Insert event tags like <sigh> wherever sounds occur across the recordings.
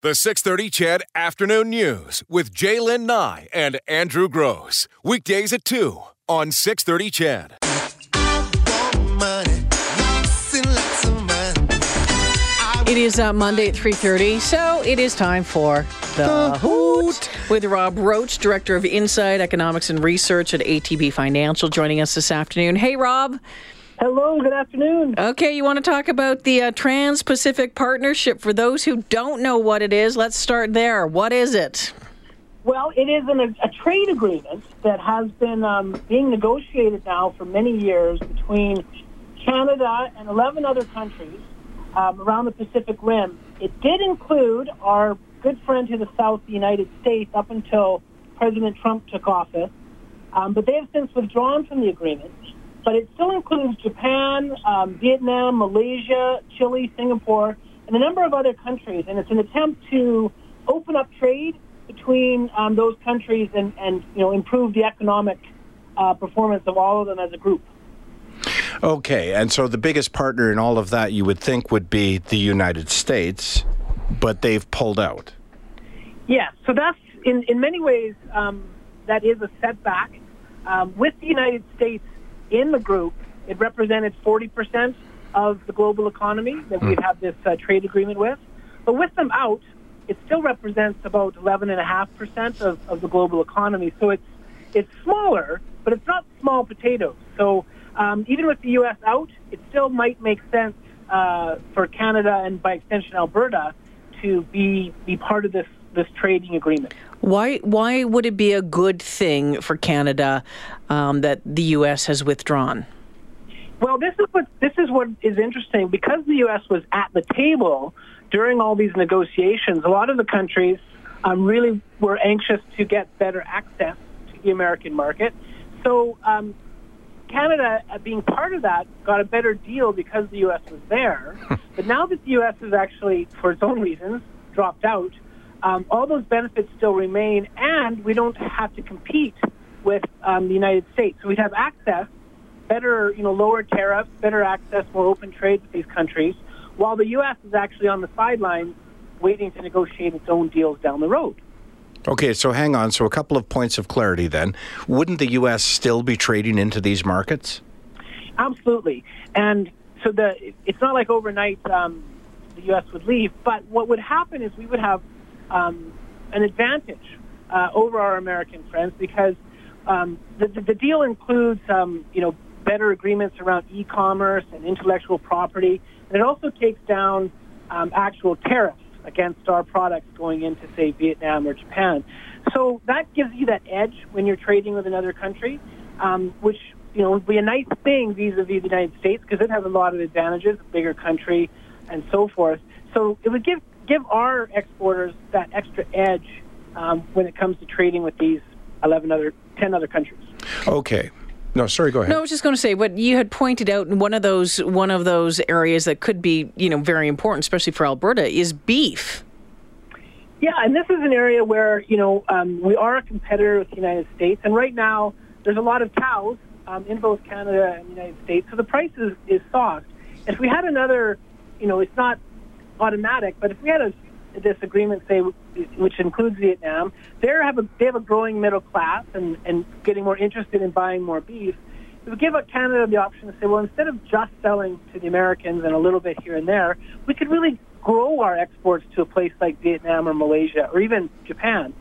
The 630 CHED Afternoon News with J'lyn Nye and Andrew Grose. Weekdays at 2 on 630 CHED. It is uh, Monday at 3.30, so it is time for The, Hoot with Rob Roach, Director of Inside Economics and Research at ATB Financial, joining us this afternoon. Hey, Rob. Hello, good afternoon. Okay, you want to talk about the uh, Trans Pacific Partnership. For those who don't know what it is, let's start there. What is it? Well, it is an, a trade agreement that has been um, being negotiated now for many years between Canada and 11 other countries um, around the Pacific Rim. It did include our good friend to the south, the United States, up until President Trump took office. Um, but they have since withdrawn from the agreement. But it still includes Japan, um, Vietnam, Malaysia, Chile, Singapore, and a number of other countries. And it's an attempt to open up trade between um, those countries and, and you know improve the economic uh, performance of all of them as a group. Okay, and so the biggest partner in all of that you would think would be the United States, but they've pulled out. Yeah, so that's in, in many ways um, that is a setback. Um, with the United States in the group, it represented 40% of the global economy that we'd have this uh, trade agreement with. But with them out, it still represents about 11.5% of, of the global economy. So it's, it's smaller, but it's not small potatoes. So um, even with the U.S. out, it still might make sense uh, for Canada and by extension Alberta to be, be part of this, this trading agreement. Why, why would it be a good thing for Canada um, that the U.S. has withdrawn? Well, this is what this is what is interesting because the U.S. was at the table during all these negotiations. A lot of the countries um, really were anxious to get better access to the American market. So um, Canada, uh, being part of that, got a better deal because the U.S. was there. <laughs> but now that the U.S. has actually, for its own reasons, dropped out, um, all those benefits still remain, and we don't have to compete with um, the United States. So we'd have access, better, you know, lower tariffs, better access, more open trade with these countries, while the U.S. is actually on the sidelines waiting to negotiate its own deals down the road. Okay, so hang on. So a couple of points of clarity then. Wouldn't the U.S. still be trading into these markets? Absolutely. And so the it's not like overnight um, the U.S. would leave, but what would happen is we would have um, an advantage uh, over our American friends because um, the, the, deal includes um, you know better agreements around e-commerce and intellectual property, and it also takes down um, actual tariffs against our products going into, say, Vietnam or Japan. So that gives you that edge when you're trading with another country, um, which you know would be a nice thing vis-a-vis the United States because it has a lot of advantages, a bigger country, and so forth. So it would give give our exporters that extra edge um, when it comes to trading with these 11 other, 10 other countries. Okay. No, sorry. Go ahead. No, I was just going to say what you had pointed out. In one of those one of those areas that could be you know very important, especially for Alberta, is beef. Yeah, and this is an area where you know um, we are a competitor with the United States, and right now there's a lot of cows um, in both Canada and the United States, so the price is, is soft. If we had another, you know, it's not automatic, but if we had a this agreement, say, which includes Vietnam, they have a they have a growing middle class and and getting more interested in buying more beef. It would give Canada the option to say, well, instead of just selling to the Americans and a little bit here and there, we could really grow our exports to a place like Vietnam or Malaysia or even Japan.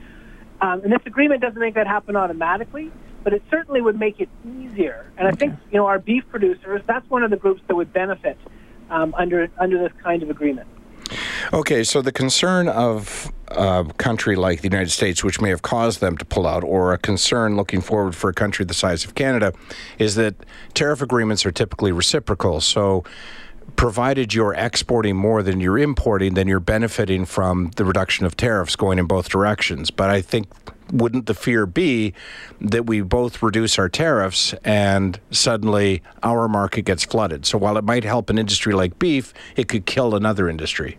Um, and this agreement doesn't make that happen automatically, but it certainly would make it easier. And I think you know our beef producers, that's one of the groups that would benefit um, under under this kind of agreement. Okay, so the concern of a country like the United States, which may have caused them to pull out, or a concern looking forward for a country the size of Canada, is that tariff agreements are typically reciprocal. So, provided you're exporting more than you're importing, then you're benefiting from the reduction of tariffs going in both directions. But I think wouldn't the fear be that we both reduce our tariffs and suddenly our market gets flooded? So while it might help an industry like beef, it could kill another industry.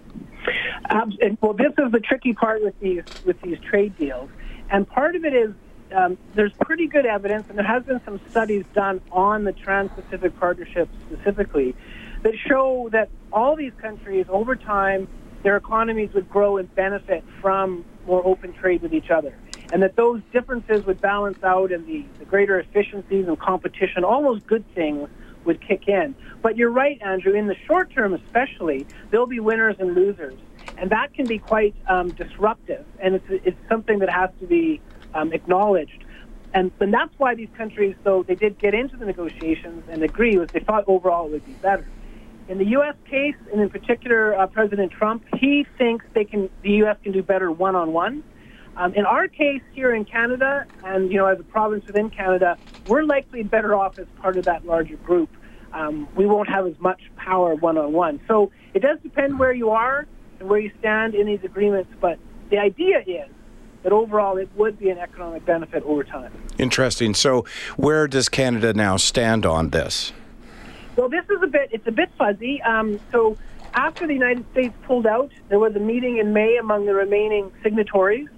And, well, this is the tricky part with these with these trade deals, and part of it is um, there's pretty good evidence, and there has been some studies done on the Trans-Pacific Partnership specifically that show that all these countries over time their economies would grow and benefit from more open trade with each other. And that those differences would balance out and the, the greater efficiencies and competition, all those good things would kick in. But you're right, Andrew, in the short term especially, there'll be winners and losers. And that can be quite um, disruptive. And it's, it's something that has to be um, acknowledged. And, and that's why these countries, though they did get into the negotiations and agree, was they thought overall it would be better. In the U.S. case, and in particular uh, President Trump, he thinks they can, the U.S. can do better one-on-one. Um, in our case here in Canada, and you know, as a province within Canada, we're likely better off as part of that larger group. Um, we won't have as much power one-on-one. So it does depend where you are and where you stand in these agreements. But the idea is that overall it would be an economic benefit over time. Interesting. So where does Canada now stand on this? Well, this is a bit, it's a bit fuzzy. Um, so after the United States pulled out, there was a meeting in May among the remaining signatories.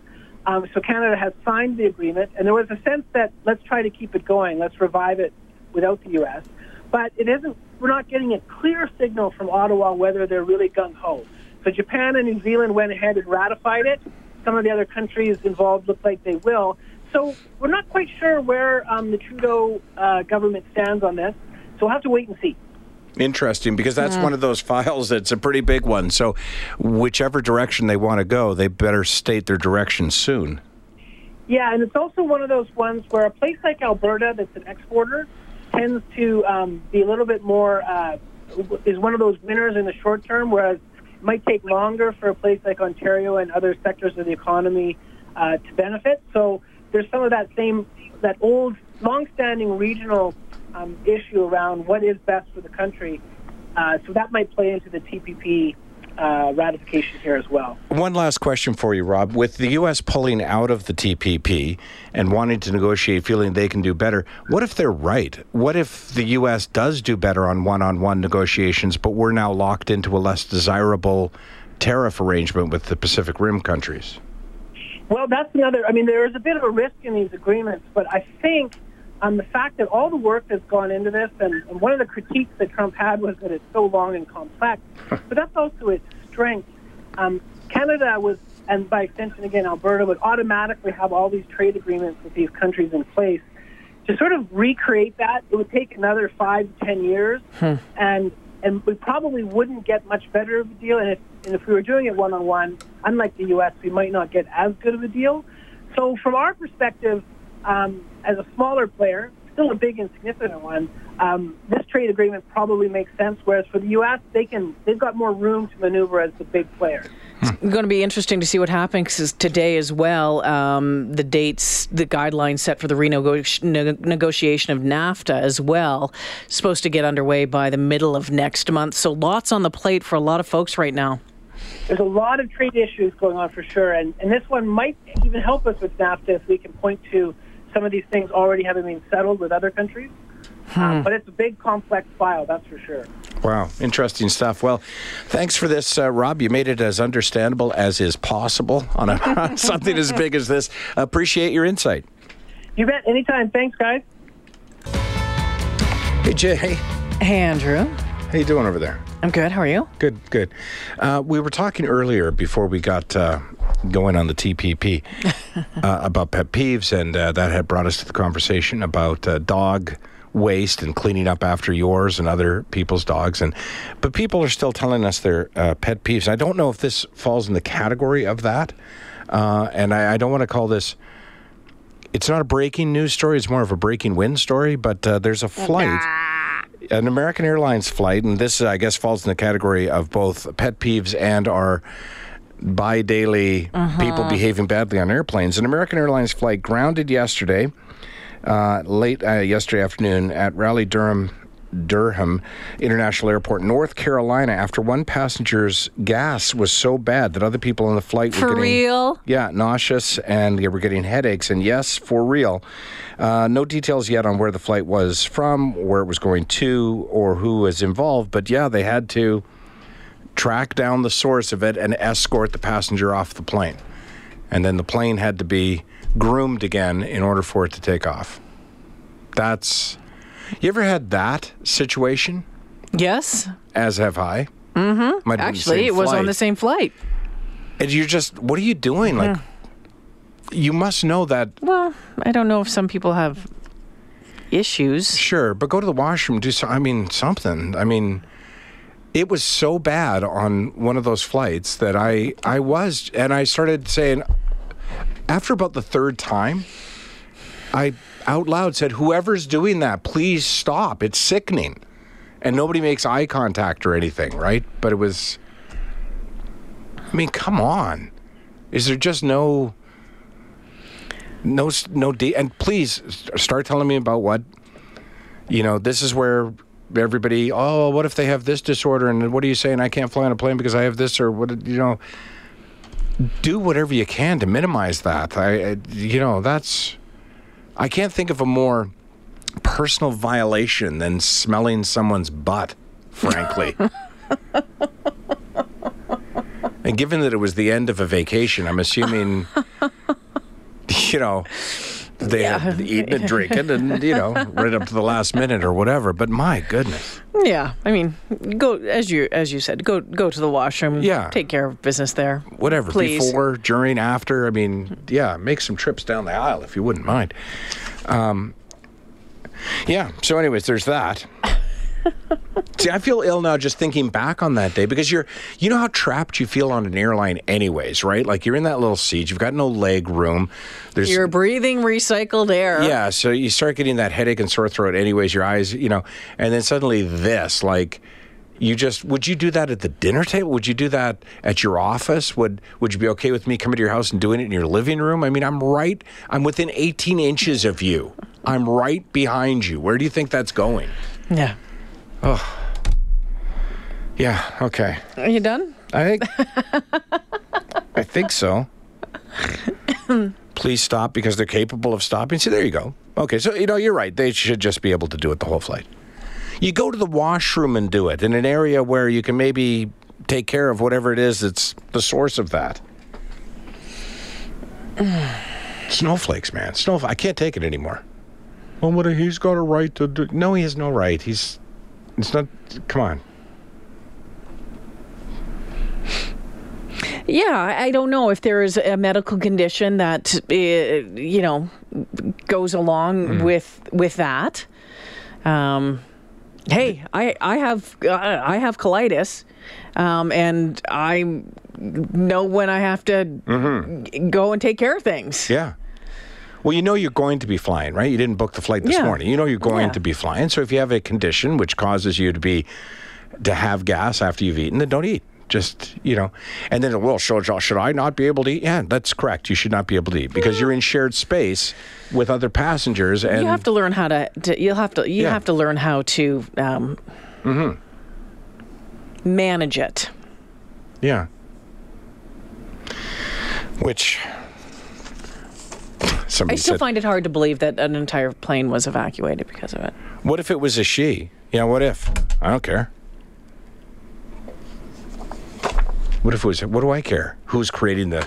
Um, so Canada has signed the agreement, and there was a sense that let's try to keep it going, let's revive it without the U.S. But it isn't. We're not getting a clear signal from Ottawa whether they're really gung ho. So Japan and New Zealand went ahead and ratified it. Some of the other countries involved look like they will. So we're not quite sure where um, the Trudeau uh, government stands on this. So we'll have to wait and see. Interesting, because that's one of those files that's a pretty big one. So, whichever direction they want to go, they better state their direction soon. Yeah, and it's also one of those ones where a place like Alberta, that's an exporter, tends to um, be a little bit more, uh, is one of those winners in the short term, whereas it might take longer for a place like Ontario and other sectors of the economy uh, to benefit. So there's some of that same, that old, long-standing regional um, issue around what is best for the country. Uh, so that might play into the TPP uh, ratification here as well. One last question for you, Rob. With the U.S. pulling out of the TPP and wanting to negotiate, feeling they can do better, what if they're right? What if the U.S. does do better on one on one negotiations, but we're now locked into a less desirable tariff arrangement with the Pacific Rim countries? Well, that's another. I mean, there is a bit of a risk in these agreements, but I think um, the fact that all the work that's gone into this, and, and one of the critiques that Trump had was that it's so long and complex, but that's also its strength. Um, Canada was, and by extension again, Alberta would automatically have all these trade agreements with these countries in place. To sort of recreate that, it would take another five to ten years, and and we probably wouldn't get much better of a deal. And if, and if we were doing it one on one, unlike the U.S., we might not get as good of a deal. So, from our perspective, um, as a smaller player, still a big and significant one, um, this trade agreement probably makes sense. Whereas for the U.S., they can they've got more room to maneuver as the big player. It's going to be interesting to see what happens today as well. Um, the dates, the guidelines set for the renegotiation of NAFTA as well, supposed to get underway by the middle of next month. So lots on the plate for a lot of folks right now. There's a lot of trade issues going on for sure, and, and this one might even help us with NAFTA if we can point to some of these things already having been settled with other countries. Um, but it's a big, complex file, that's for sure. Wow, interesting stuff. Well, thanks for this, uh, Rob. You made it as understandable as is possible on, a, <laughs> on something as big as this. Appreciate your insight. You bet. Anytime. Thanks, guys. Hey, Jay. Hey, Andrew. How you doing over there? I'm good. How are you? Good, good. Uh, we were talking earlier before we got uh, going on the TPP <laughs> uh, about pet peeves, and uh, that had brought us to the conversation about uh, dog waste and cleaning up after yours and other people's dogs. And but people are still telling us their uh, pet peeves. I don't know if this falls in the category of that, and I, I don't want to call this. It's not a breaking news story. It's more of a breaking wind story. But there's a flight an American Airlines flight, and this, I guess, falls in the category of both pet peeves and our bi daily people behaving badly on airplanes. An American Airlines flight grounded yesterday, uh, late uh, yesterday afternoon at Raleigh Durham. Durham International Airport, North Carolina, after one passenger's gas was so bad that other people on the flight For were getting real? yeah, nauseous and they were getting headaches. And yes, for real. Uh, no details yet on where the flight was from, where it was going to, or who was involved. But yeah, they had to track down the source of it and escort the passenger off the plane. And then the plane had to be groomed again in order for it to take off. That's. You ever had that situation? Yes. As have I. Mm-hmm. Actually, it was on the same flight. And you're just, what are you doing? Like, you must know that. Well, I don't know if some people have issues. Sure, but go to the washroom. Do so, I mean something? I mean, it was so bad on one of those flights that I I was, and I started saying after about the third time, I out loud said, "Whoever's doing that, please stop. It's sickening." And nobody makes eye contact or anything, right? But it was. I mean, come on. Is there just no no no de- and please start telling me about what you know this is where everybody oh what if they have this disorder and what are you saying i can't fly on a plane because i have this or what you know. Do whatever you can to minimize that. I, I you know that's i can't think of a more personal violation than smelling someone's butt frankly. <laughs> And given that it was the end of a vacation i'm assuming <laughs> you know, they yeah. had eaten and drinking and, you know, right up to the last minute or whatever. But my goodness. Yeah. I mean, go as you as you said, go go to the washroom. Yeah. Take care of business there. Whatever. Please. Before, during, after. I mean, yeah, make some trips down the aisle if you wouldn't mind. Um, yeah. So anyways, there's that. See, I feel ill now just thinking back on that day because you're, you know how trapped you feel on an airline, anyways, right? Like you're in that little seat, you've got no leg room. There's, you're breathing recycled air. Yeah, so you start getting that headache and sore throat, anyways. Your eyes, you know, and then suddenly this, like, you just would you do that at the dinner table? Would you do that at your office? Would would you be okay with me coming to your house and doing it in your living room? I mean, I'm right. I'm within 18 inches of you. I'm right behind you. Where do you think that's going? Yeah. Oh. Yeah, okay. Are you done? I think I think so. Please stop because they're capable of stopping. See, there you go. Okay, so you know you're right. They should just be able to do it the whole flight. You go to the washroom and do it in an area where you can maybe take care of whatever it is that's the source of that. Snowflakes, man. Snowflakes. I can't take it anymore. Well, what? He's got a right to do. No, he has no right. He's. It's not. Come on. Yeah, I don't know if there is a medical condition that uh, you know goes along mm. with with that. Um, hey, I I have I have colitis, um, and I know when I have to mm-hmm. go and take care of things. Yeah. Well, you know you're going to be flying, right? You didn't book the flight this yeah. morning. You know you're going yeah. to be flying. So if you have a condition which causes you to be to have gas after you've eaten, then don't eat just you know and then well should, should i not be able to eat yeah that's correct you should not be able to eat because yeah. you're in shared space with other passengers and you have to learn how to, to you'll have to you have to learn how to um, mm-hmm. manage it yeah which I still said, find it hard to believe that an entire plane was evacuated because of it. What if it was a she? Yeah, what if? I don't care. What if it was? What do I care? Who's creating the?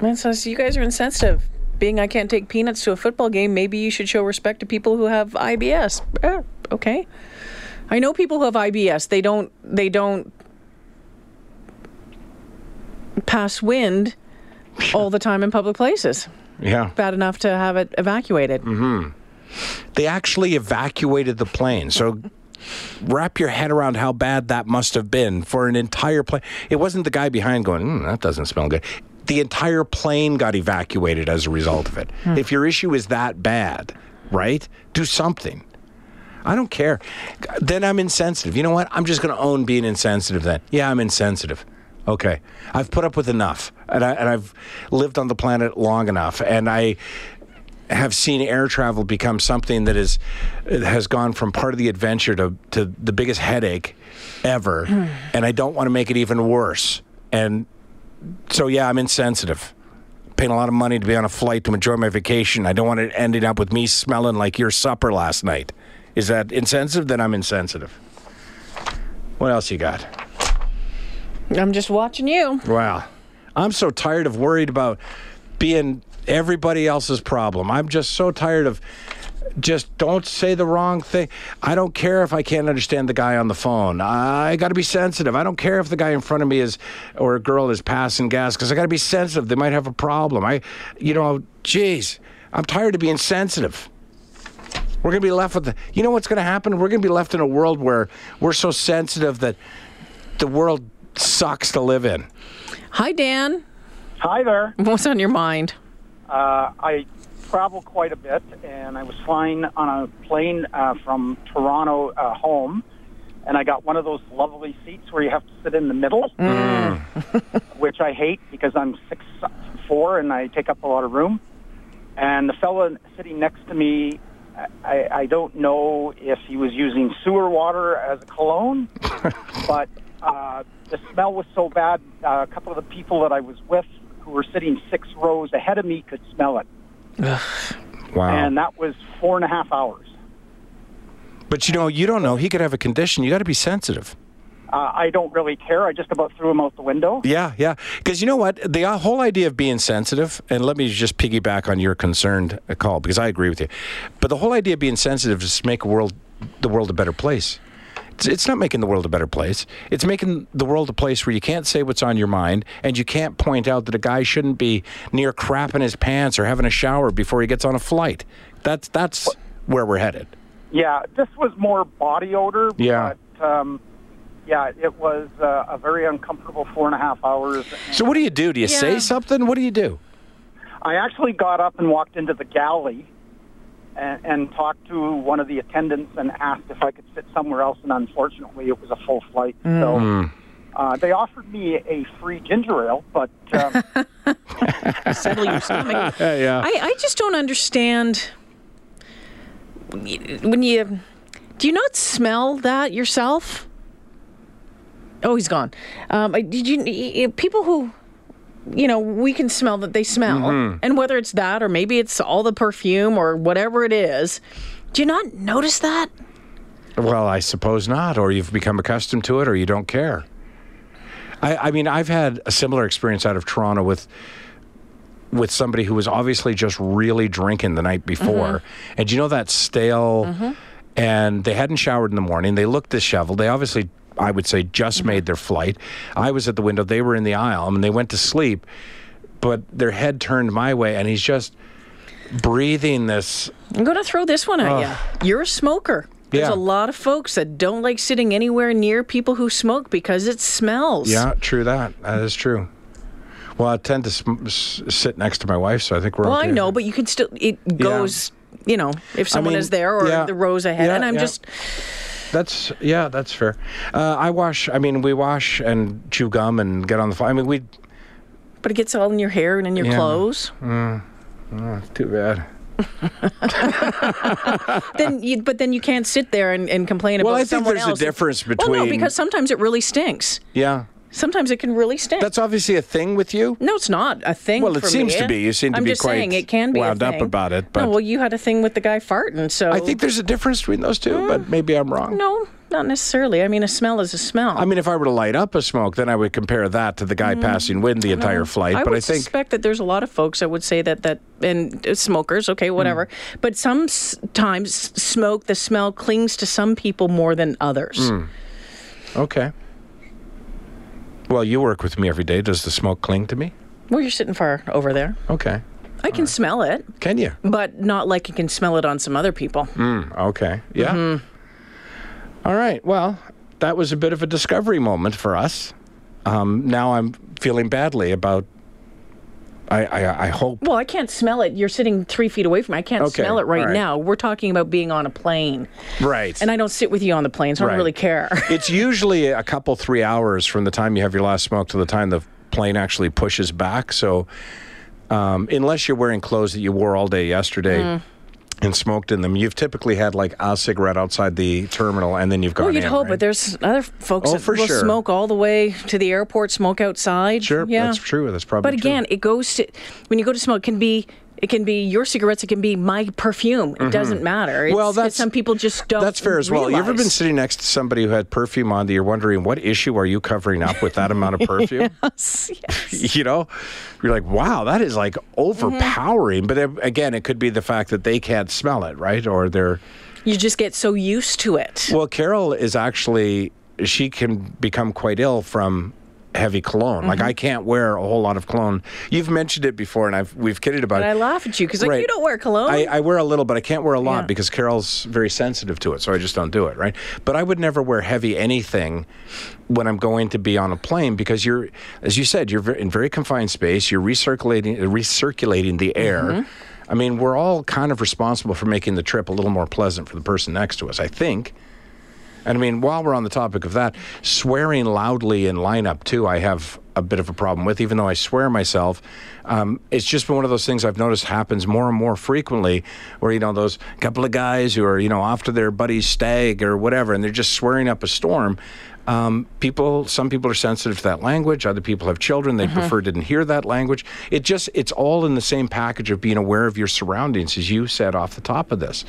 Man says you guys are insensitive. Being I can't take peanuts to a football game, maybe you should show respect to people who have IBS. Eh, okay, I know people who have IBS. They don't. They don't pass wind all the time in public places. Yeah, bad enough to have it evacuated. Mm-hmm. They actually evacuated the plane. So wrap your head around how bad that must have been for an entire plane. It wasn't the guy behind going, mm, that doesn't smell good. The entire plane got evacuated as a result of it. Hmm. If your issue is that bad, right? Do something. I don't care. Then I'm insensitive. You know what? I'm just going to own being insensitive then. Yeah, I'm insensitive. Okay. I've put up with enough. And, I, and I've lived on the planet long enough. And I have seen air travel become something that is has gone from part of the adventure to to the biggest headache ever, hmm. and I don't want to make it even worse. And so, yeah, I'm insensitive. Paying a lot of money to be on a flight to enjoy my vacation. I don't want it ending up with me smelling like your supper last night. Is that insensitive? Then I'm insensitive. What else you got? I'm just watching you. Wow. I'm so tired of worried about being everybody else's problem. I'm just so tired of just don't say the wrong thing. I don't care if I can't understand the guy on the phone. I got to be sensitive. I don't care if the guy in front of me is or a girl is passing gas because I got to be sensitive. They might have a problem. I, you know, geez, I'm tired of being sensitive. We're going to be left with the. You know what's going to happen? We're going to be left in a world where we're so sensitive that the world sucks to live in. Hi, Dan. Hi there. What's on your mind? Uh, I travel quite a bit, and I was flying on a plane uh, from Toronto uh, home, and I got one of those lovely seats where you have to sit in the middle, <laughs> which I hate because I'm six four and I take up a lot of room. And the fellow sitting next to me, I, I don't know if he was using sewer water as a cologne, <laughs> but uh, the smell was so bad. Uh, a couple of the people that I was with, who were sitting six rows ahead of me, could smell it Wow. and that was four and a half hours. but you know, you don't know. He could have a condition. You got to be sensitive. Uh, I don't really care. I just about threw him out the window. Yeah, yeah. Because you know what? The uh, whole idea of being sensitive, and let me just piggyback on your concerned uh, call because I agree with you. But the whole idea of being sensitive is to make world, the world a better place. It's, it's not making the world a better place. It's making the world a place where you can't say what's on your mind and you can't point out that a guy shouldn't be near crapping his pants or having a shower before he gets on a flight. That's that's where we're headed. Yeah, this was more body odor. Yeah. But, um, yeah, it was uh, a very uncomfortable four and a half hours. So what do you do? Do you say something? What do you do? I actually got up and walked into the galley and, and talked to one of the attendants and asked if I could sit somewhere else. And unfortunately, it was a full flight. So uh, they offered me a free ginger ale, but um, <laughs> Settle your stomach. <laughs> yeah. I, I just don't understand when you do you not smell that yourself? Oh, he's gone. Um, did you y- y- people who you know we can smell that they smell, mm-hmm. and whether it's that or maybe it's all the perfume or whatever it is. Do you not notice that? Well, I suppose not, or you've become accustomed to it, or you don't care. I, I mean, I've had a similar experience out of Toronto with with somebody who was obviously just really drinking the night before, mm-hmm. and you know that stale, mm-hmm. and they hadn't showered in the morning. They looked disheveled. They obviously, I would say, just mm-hmm. made their flight. I was at the window. They were in the aisle, and they went to sleep, but their head turned my way, and he's just breathing this I'm going to throw this one at you. You're a smoker. There's Yeah. a lot of folks that don't like sitting anywhere near people who smoke because it smells. Yeah, true that. That is true. Well, I tend to sm- s- sit next to my wife, so I think we're Well, okay. I know, but you can still. It goes. You know, if someone mean, is there or yeah. the rows ahead, Yeah, and I'm yeah. just. That's yeah, that's fair. Uh, I wash. I mean, we wash and chew gum and get on the phone. I mean, we. But it gets all in your hair and in your Yeah. clothes. Too bad. <laughs> then, you, but then you can't sit there and, and complain Well, about Well, I think there's a else. difference Well, no, because sometimes it really stinks. Yeah, Sometimes it can really stink. that's obviously a thing with you. no, it's not a thing. Well, it seems me. to be. You seem to I'm be just quite saying it can be wound up about it, no, but- well, you had a thing with the guy farting, so I think there's a difference between those two, but maybe I'm wrong. Mm. no, not necessarily. I mean, a smell is a smell. I mean, if I were to light up a smoke, then I would compare that to the guy passing wind the entire flight. Mm. I but I think suspect that there's a lot of folks that would say that that and smokers, okay, whatever. Hmm. But sometimes smoke, the smell clings to some people more than others. Hmm. okay. Well, you work with me every day. Does the smoke cling to me? Well, you're sitting far over there. Okay. I can smell it, Can you? but not like you can smell it on some other people. Okay. Yeah. Mm-hmm. All right. Well, that was a bit of a discovery moment for us. Um, now I'm feeling badly about. I, I, I hope. Well, I can't smell it. You're sitting three feet away from me. I can't Okay, smell it right, right. now. We're talking about being on a plane, Right. and I don't sit with you on the plane, so I don't really care. <laughs> it's usually a couple, three hours from the time you have your last smoke to the time the plane actually pushes back. So, um, unless you're wearing clothes that you wore all day yesterday Mm. And smoked in them, you've typically had like a cigarette outside the terminal and then you've gone Well, you'd in, hope, right? but there's other folks Oh, that will sure. smoke all the way to the airport, smoke outside. Sure, yeah. that's true. That's probably But again, it goes to when you go to smoke. It can be It can be your cigarettes. It can be my perfume. It mm-hmm. doesn't matter. It's, Well, that's- some people just don't. That's fair as well. You ever been sitting next to somebody who had perfume on that you're wondering what issue are you covering up with that amount of perfume? <laughs> Yes, yes. <laughs> you know, you're like, wow, that is like mm-hmm. overpowering. But then, again, it could be the fact that they can't smell it, right? Or they're You just get so used to it. well, Carol is actually she can become quite ill from heavy cologne. Like Mm-hmm. I can't wear a whole lot of cologne. You've mentioned it before, and I've we've kidded about it. I laugh at you because like Right. you don't wear cologne. I, I wear a little, but I can't wear a lot Yeah. because Carol's very sensitive to it, so I just don't do it, right? But I would never wear heavy anything when I'm going to be on a plane because you're, as you said, you're in very confined space. You're recirculating, recirculating the air. Mm-hmm. I mean, we're all kind of responsible for making the trip a little more pleasant for the person next to us, I think. And I mean, while we're on the topic of that, swearing loudly in lineup too, I have a bit of a problem with. Even though I swear myself, um, it's just been one of those things I've noticed happens more and more frequently. Where you know those couple of guys who are you know off to their buddy's stag or whatever, and they're just swearing up a storm. Um, people, some people are sensitive to that language. Other people have children; they prefer didn't hear that language. It just, it's all in the same package of being aware of your surroundings, as you said off the top of this.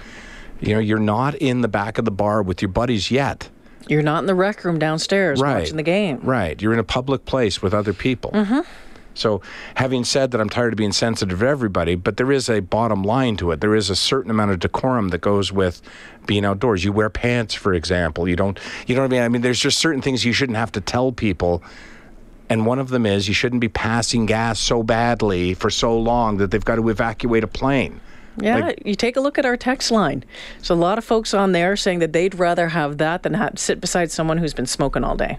You know, you're not in the back of the bar with your buddies yet. You're not in the rec room downstairs Right. watching the game. Right. You're in a public place with other people. Mm-hmm. So, having said that, I'm tired of being sensitive to everybody, but there is a bottom line to it. There is a certain amount of decorum that goes with being outdoors. You wear pants, for example. You don't. You know what I mean? I mean, there's just certain things you shouldn't have to tell people. And one of them is you shouldn't be passing gas so badly for so long that they've got to evacuate a plane. Yeah, Like- you take a look at our text line. There's a lot of folks on there saying that they'd rather have that than have, sit beside someone who's been smoking all day.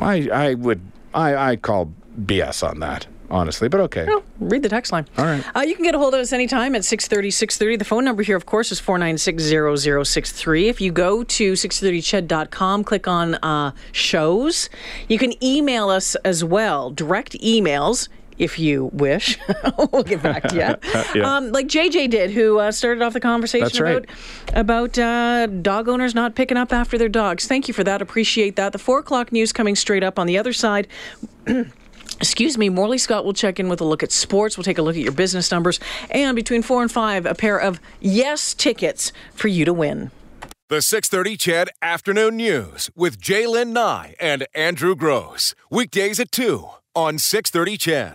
I I would I I call BS on that honestly, but okay. Well, read the text line. All right. Uh, you can get a hold of us anytime at 630, 630. The phone number here, of course, is 496-0063. If you go to 630ched.com, click on uh, shows. You can email us as well, direct emails. If you wish, <laughs> we'll get back to you. <laughs> Yeah. um, like JJ did, who uh, started off the conversation That's right. about about uh, dog owners not picking up after their dogs. Thank you for that. Appreciate that. The four o'clock news coming straight up on the other side. <clears throat> Excuse me, Morley Scott will check in with a look at sports. We'll take a look at your business numbers. And between four and five, a pair of yes tickets for you to win. The 630 CHED Afternoon News with J'lyn Nye and Andrew Grose. Weekdays at 2 on 630 CHED.